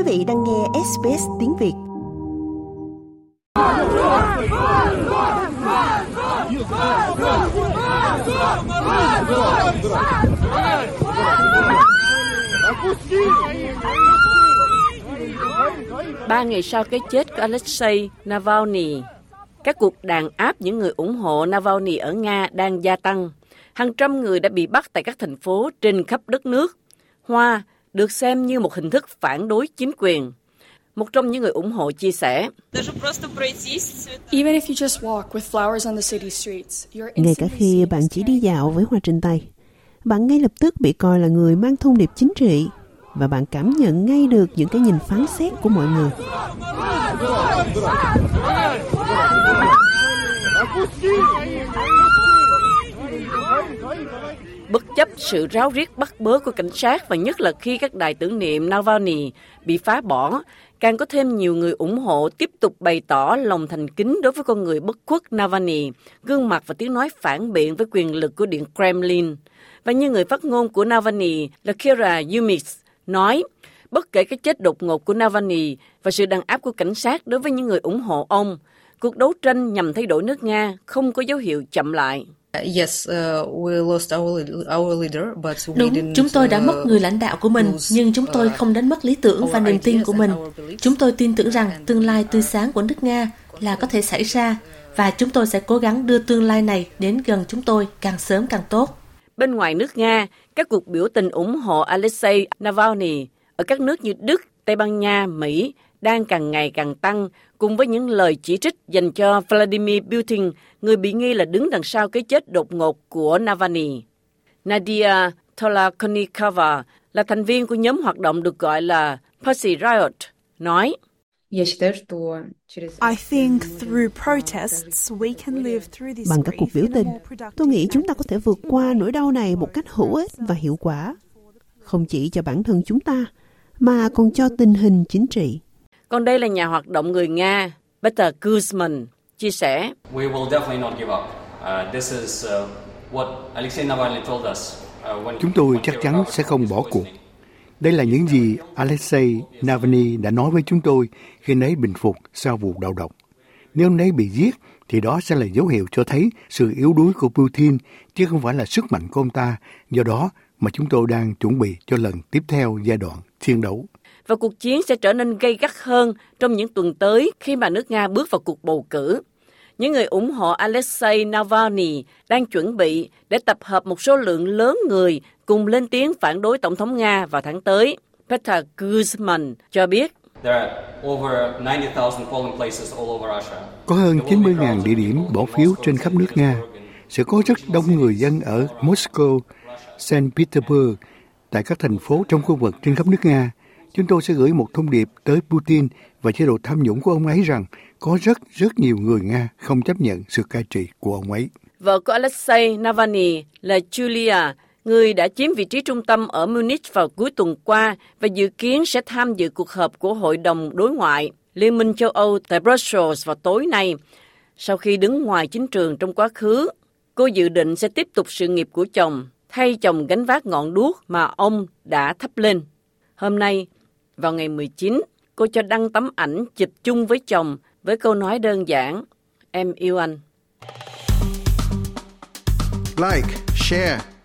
Quý vị đang nghe SBS tiếng Việt. Ba ngày sau cái chết của Alexei Navalny, các cuộc đàn áp những người ủng hộ Navalny ở Nga đang gia tăng. Hàng trăm người đã bị bắt tại các thành phố trên khắp đất nước. Hoa được xem như một hình thức phản đối chính quyền. Một trong những người ủng hộ chia sẻ. Ngay cả khi bạn chỉ đi dạo với hoa trên tay, bạn ngay lập tức bị coi là người mang thông điệp chính trị và bạn cảm nhận ngay được những cái nhìn phán xét của mọi người. Bất chấp sự ráo riết bắt bớ của cảnh sát và nhất là khi các đài tưởng niệm Navalny bị phá bỏ, càng có thêm nhiều người ủng hộ tiếp tục bày tỏ lòng thành kính đối với con người bất khuất Navalny, gương mặt và tiếng nói phản biện với quyền lực của Điện Kremlin. Và như người phát ngôn của Navalny là Kira Yumis nói, bất kể cái chết đột ngột của Navalny và sự đàn áp của cảnh sát đối với những người ủng hộ ông, cuộc đấu tranh nhằm thay đổi nước Nga không có dấu hiệu chậm lại. Đúng, chúng tôi đã mất người lãnh đạo của mình, nhưng chúng tôi không đánh mất lý tưởng và niềm tin của mình. Chúng tôi tin tưởng rằng tương lai tươi sáng của nước Nga là có thể xảy ra, và chúng tôi sẽ cố gắng đưa tương lai này đến gần chúng tôi càng sớm càng tốt. Bên ngoài nước Nga, các cuộc biểu tình ủng hộ Alexei Navalny ở các nước như Đức, Tây Ban Nha, Mỹ đang càng ngày càng tăng cùng với những lời chỉ trích dành cho Vladimir Putin, người bị nghi là đứng đằng sau cái chết đột ngột của Navalny. Nadia Tolakonikova là thành viên của nhóm hoạt động được gọi là Pussy Riot, nói Bằng các cuộc biểu tình, tôi nghĩ chúng ta có thể vượt qua nỗi đau này một cách hữu ích và hiệu quả. Không chỉ cho bản thân chúng ta, mà còn cho tình hình chính trị. Còn đây là nhà hoạt động người Nga, Peter Kuzman, chia sẻ. We will definitely not give up. Uh, this is uh, what Alexei Navalny told us. Uh, chúng tôi chắc chắn sẽ không bỏ cuộc. Đây là những gì Alexei Navalny đã nói với chúng tôi khi nấy bình phục sau vụ đầu độc. Nếu nấy bị giết, thì đó sẽ là dấu hiệu cho thấy sự yếu đuối của Putin, chứ không phải là sức mạnh của ông ta. Do đó mà chúng tôi đang chuẩn bị cho lần tiếp theo giai đoạn chiến đấu. Và cuộc chiến sẽ trở nên gay gắt hơn trong những tuần tới khi mà nước Nga bước vào cuộc bầu cử. Những người ủng hộ Alexei Navalny đang chuẩn bị để tập hợp một số lượng lớn người cùng lên tiếng phản đối Tổng thống Nga vào tháng tới. Peter Guzman cho biết. Có hơn 90.000 địa điểm bỏ phiếu trên khắp nước Nga. Sẽ có rất đông người dân ở Moscow, St. Petersburg, tại các thành phố trong khu vực trên khắp nước Nga. Chúng tôi sẽ gửi một thông điệp tới Putin và chế độ tham nhũng của ông ấy rằng có rất rất nhiều người Nga không chấp nhận sự cai trị của ông ấy. Vợ của Alexei Navalny là Julia, người đã chiếm vị trí trung tâm ở Munich vào cuối tuần qua và dự kiến sẽ tham dự cuộc họp của Hội đồng Đối ngoại Liên minh châu Âu tại Brussels vào tối nay. Sau khi đứng ngoài chính trường trong quá khứ, cô dự định sẽ tiếp tục sự nghiệp của chồng, thay chồng gánh vác ngọn đuốc mà ông đã thắp lên. Hôm nay, vào ngày 19, cô cho đăng tấm ảnh chụp chung với chồng với câu nói đơn giản, em yêu anh. Like, share,